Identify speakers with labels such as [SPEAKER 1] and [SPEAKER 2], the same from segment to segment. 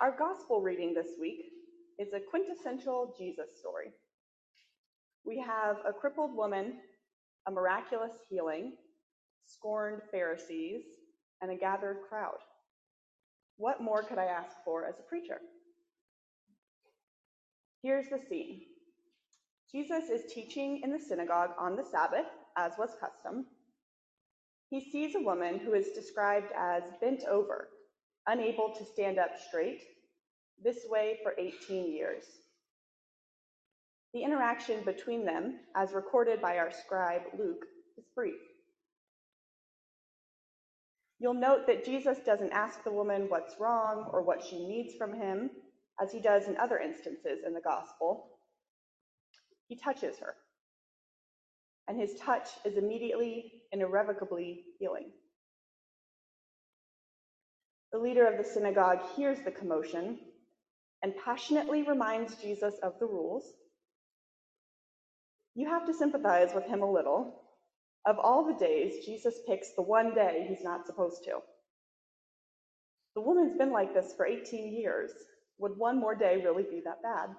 [SPEAKER 1] Our gospel reading this week is a quintessential Jesus story. We have a crippled woman, a miraculous healing, scorned Pharisees, and a gathered crowd. What more could I ask for as a preacher? Here's the scene Jesus is teaching in the synagogue on the Sabbath, as was custom. He sees a woman who is described as bent over, unable to stand up straight, this way for 18 years. The interaction between them, as recorded by our scribe Luke, is brief. You'll note that Jesus doesn't ask the woman what's wrong or what she needs from him, as he does in other instances in the gospel. He touches her and his touch is immediately and irrevocably healing. The leader of the synagogue hears the commotion and passionately reminds Jesus of the rules. You have to sympathize with him a little. Of all the days, Jesus picks the one day he's not supposed to. The woman's been like this for 18 years. Would one more day really be that bad?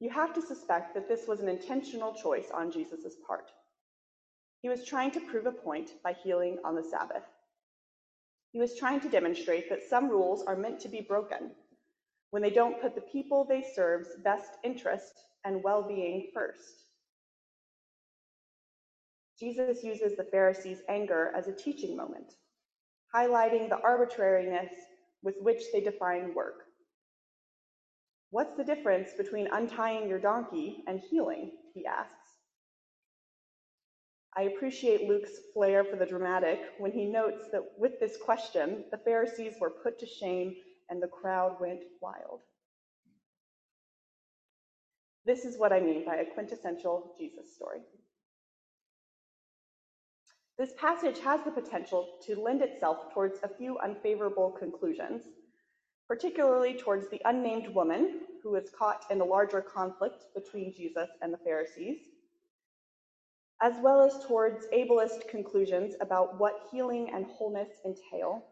[SPEAKER 1] You have to suspect that this was an intentional choice on Jesus' part. He was trying to prove a point by healing on the Sabbath. He was trying to demonstrate that some rules are meant to be broken when they don't put the people they serve's best interest and well being first. Jesus uses the Pharisees' anger as a teaching moment, highlighting the arbitrariness with which they define work. What's the difference between untying your donkey and healing? He asks. I appreciate Luke's flair for the dramatic when he notes that with this question, the Pharisees were put to shame and the crowd went wild. This is what I mean by a quintessential Jesus story. This passage has the potential to lend itself towards a few unfavorable conclusions particularly towards the unnamed woman who is caught in a larger conflict between Jesus and the Pharisees, as well as towards ableist conclusions about what healing and wholeness entail.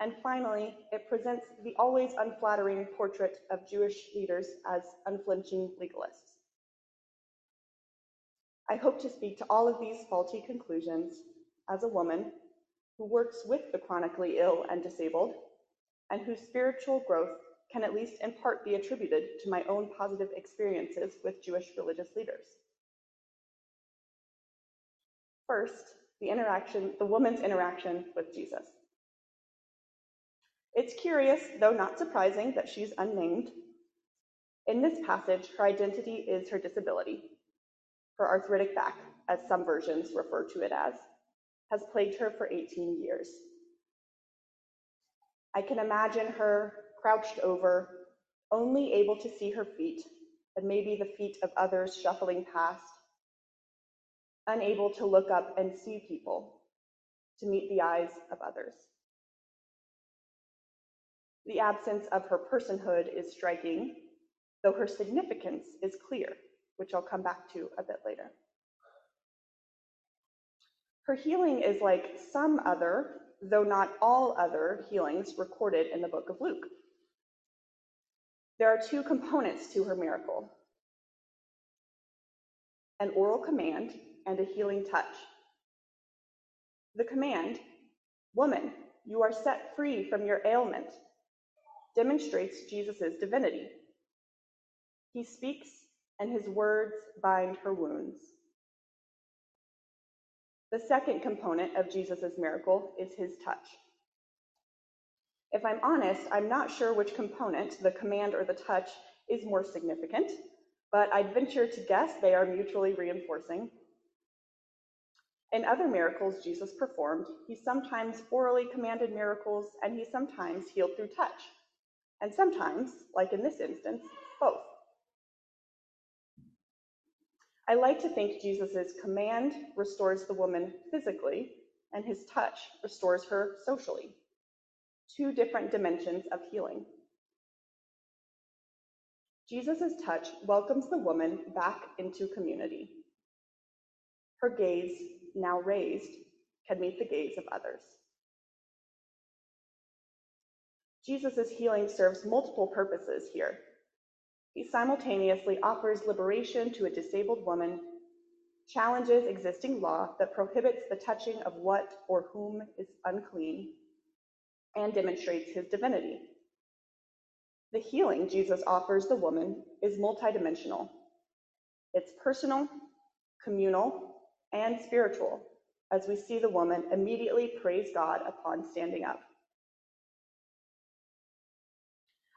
[SPEAKER 1] And finally, it presents the always unflattering portrait of Jewish leaders as unflinching legalists. I hope to speak to all of these faulty conclusions as a woman who works with the chronically ill and disabled and whose spiritual growth can at least in part be attributed to my own positive experiences with Jewish religious leaders. First, the interaction, the woman's interaction with Jesus. It's curious, though not surprising, that she's unnamed. In this passage, her identity is her disability. Her arthritic back, as some versions refer to it as, has plagued her for 18 years. I can imagine her crouched over, only able to see her feet and maybe the feet of others shuffling past, unable to look up and see people, to meet the eyes of others. The absence of her personhood is striking, though her significance is clear, which I'll come back to a bit later. Her healing is like some other though not all other healings recorded in the book of Luke. There are two components to her miracle an oral command and a healing touch. The command, Woman, you are set free from your ailment, demonstrates Jesus' divinity. He speaks, and his words bind her wounds. The second component of Jesus' miracle is his touch. If I'm honest, I'm not sure which component, the command or the touch, is more significant, but I'd venture to guess they are mutually reinforcing. In other miracles Jesus performed, he sometimes orally commanded miracles and he sometimes healed through touch. And sometimes, like in this instance, both. I like to think Jesus' command restores the woman physically, and his touch restores her socially. Two different dimensions of healing. Jesus' touch welcomes the woman back into community. Her gaze, now raised, can meet the gaze of others. Jesus' healing serves multiple purposes here. He simultaneously offers liberation to a disabled woman, challenges existing law that prohibits the touching of what or whom is unclean, and demonstrates his divinity. The healing Jesus offers the woman is multidimensional. It's personal, communal, and spiritual, as we see the woman immediately praise God upon standing up.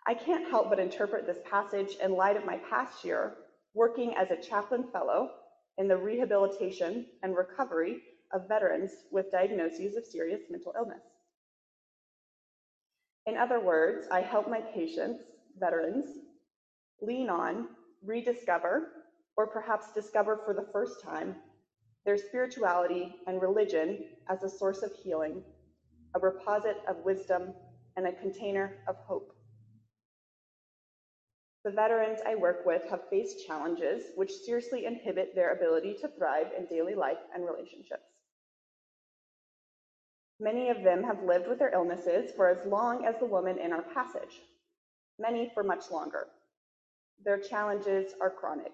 [SPEAKER 1] I can't help but interpret this passage in light of my past year working as a chaplain fellow in the rehabilitation and recovery of veterans with diagnoses of serious mental illness. In other words, I help my patients, veterans, lean on, rediscover, or perhaps discover for the first time their spirituality and religion as a source of healing, a reposit of wisdom, and a container of hope. The veterans I work with have faced challenges which seriously inhibit their ability to thrive in daily life and relationships. Many of them have lived with their illnesses for as long as the woman in our passage, many for much longer. Their challenges are chronic.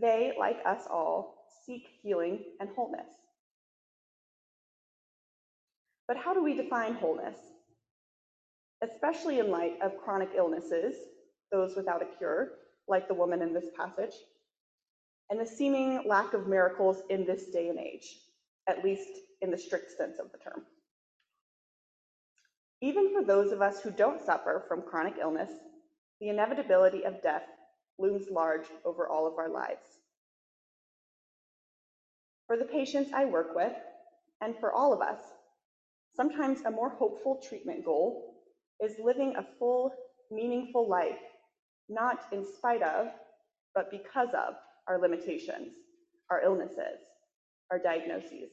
[SPEAKER 1] They, like us all, seek healing and wholeness. But how do we define wholeness? especially in light of chronic illnesses, those without a cure, like the woman in this passage, and the seeming lack of miracles in this day and age, at least in the strict sense of the term. Even for those of us who don't suffer from chronic illness, the inevitability of death looms large over all of our lives. For the patients I work with, and for all of us, sometimes a more hopeful treatment goal is living a full, meaningful life, not in spite of, but because of our limitations, our illnesses, our diagnoses.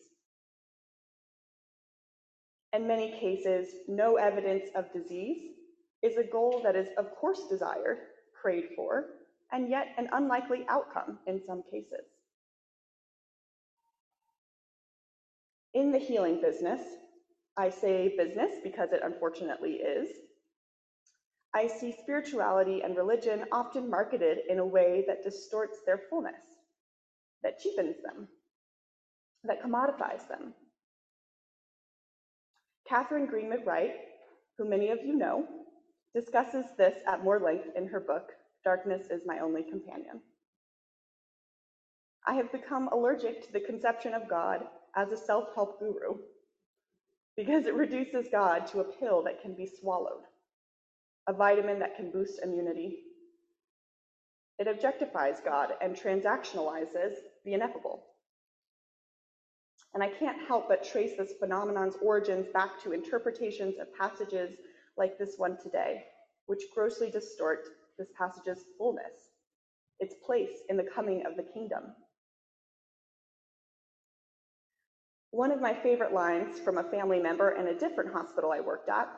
[SPEAKER 1] In many cases, no evidence of disease is a goal that is, of course, desired, prayed for, and yet an unlikely outcome in some cases. In the healing business, I say business because it unfortunately is. I see spirituality and religion often marketed in a way that distorts their fullness, that cheapens them, that commodifies them. Kathryn Greene-McCreight, who many of you know, discusses this at more length in her book, Darkness is My Only Companion. I have become allergic to the conception of God as a self help guru because it reduces God to a pill that can be swallowed, a vitamin that can boost immunity. It objectifies God and transactionalizes the ineffable. And I can't help but trace this phenomenon's origins back to interpretations of passages like this one today, which grossly distort this passage's fullness, its place in the coming of the kingdom. One of my favorite lines from a family member in a different hospital I worked at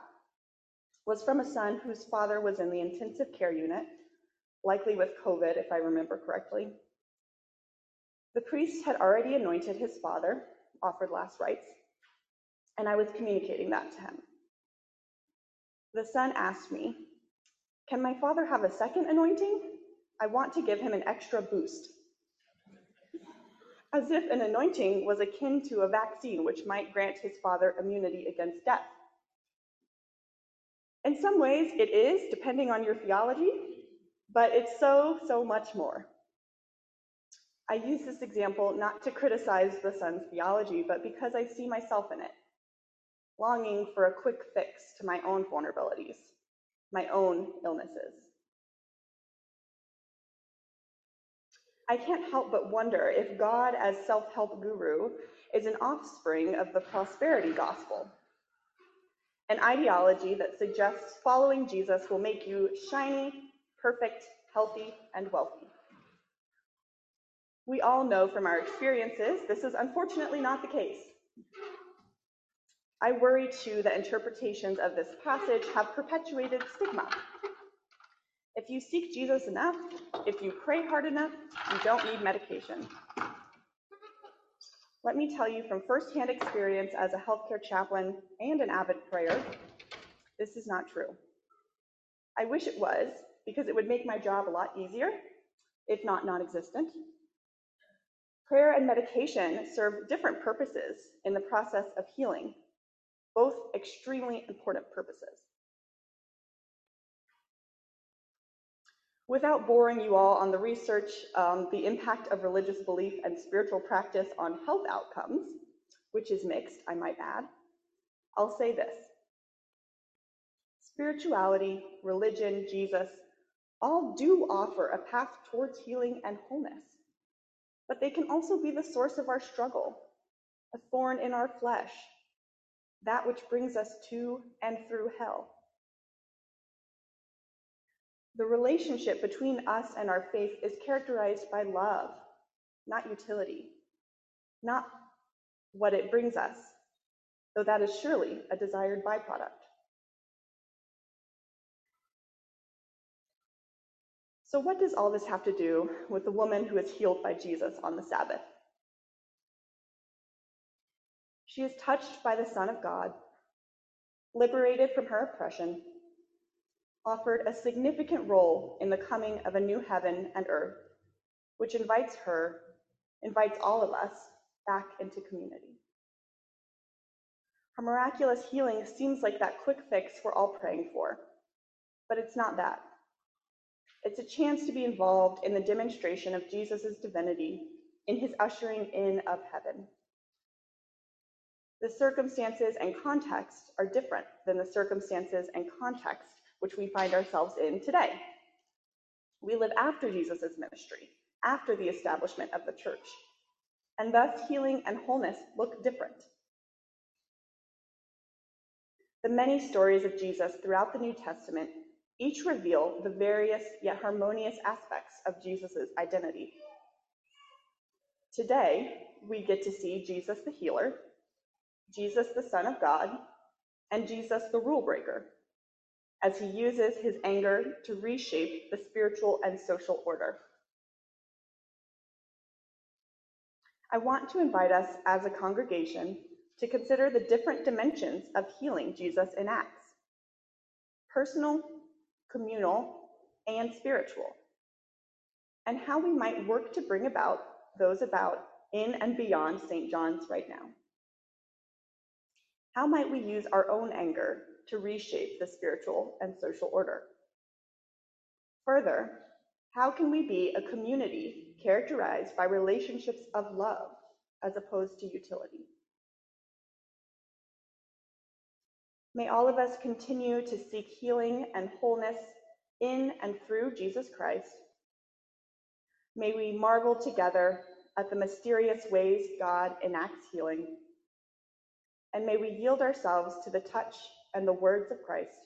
[SPEAKER 1] was from a son whose father was in the intensive care unit, likely with COVID, if I remember correctly. The priest had already anointed his father, offered last rites, and I was communicating that to him. The son asked me, Can my father have a second anointing? I want to give him an extra boost as if an anointing was akin to a vaccine which might grant his father immunity against death. In some ways, it is, depending on your theology, but it's so, so much more. I use this example not to criticize the son's theology, but because I see myself in it, longing for a quick fix to my own vulnerabilities, my own illnesses. I can't help but wonder if God, as self help guru, is an offspring of the prosperity gospel, an ideology that suggests following Jesus will make you shiny, perfect, healthy, and wealthy. We all know from our experiences this is unfortunately not the case. I worry too that interpretations of this passage have perpetuated stigma if you seek Jesus enough, if you pray hard enough, you don't need medication. Let me tell you from firsthand experience as a healthcare chaplain and an avid prayer This is not true. I wish it was, because it would make my job a lot easier, if not non-existent. Prayer and medication serve different purposes in the process of healing, both extremely important purposes. Without boring you all on the research, um, the impact of religious belief and spiritual practice on health outcomes, which is mixed, I might add, I'll say this. Spirituality, religion, Jesus, all do offer a path towards healing and wholeness. But they can also be the source of our struggle, a thorn in our flesh, that which brings us to and through hell. The relationship between us and our faith is characterized by love, not utility, not what it brings us, though that is surely a desired byproduct. So, what does all this have to do with the woman who is healed by Jesus on the Sabbath? She is touched by the Son of God, liberated from her oppression, offered a significant role in the coming of a new heaven and earth, which invites her, invites all of us back into community. Her miraculous healing seems like that quick fix we're all praying for, but it's not that. It's a chance to be involved in the demonstration of Jesus' divinity in his ushering in of heaven. The circumstances and context are different than the circumstances and context which we find ourselves in today. We live after Jesus' ministry, after the establishment of the church, and thus healing and wholeness look different. The many stories of Jesus throughout the New Testament each reveal the various yet harmonious aspects of Jesus' identity. Today, we get to see Jesus the healer, Jesus the Son of God, and Jesus the rule breaker, as he uses his anger to reshape the spiritual and social order. I want to invite us as a congregation to consider the different dimensions of healing Jesus enacts personal, communal, and spiritual, and how we might work to bring about those about in and beyond St. John's right now. How might we use our own anger to reshape the spiritual and social order? Further, how can we be a community characterized by relationships of love as opposed to utility? May all of us continue to seek healing and wholeness in and through Jesus Christ. May we marvel together at the mysterious ways God enacts healing. And may we yield ourselves to the touch and the words of Christ,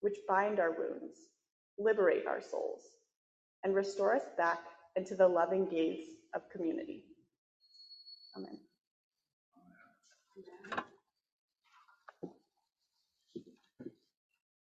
[SPEAKER 1] which bind our wounds, liberate our souls, and restore us back into the loving gaze of community. Amen.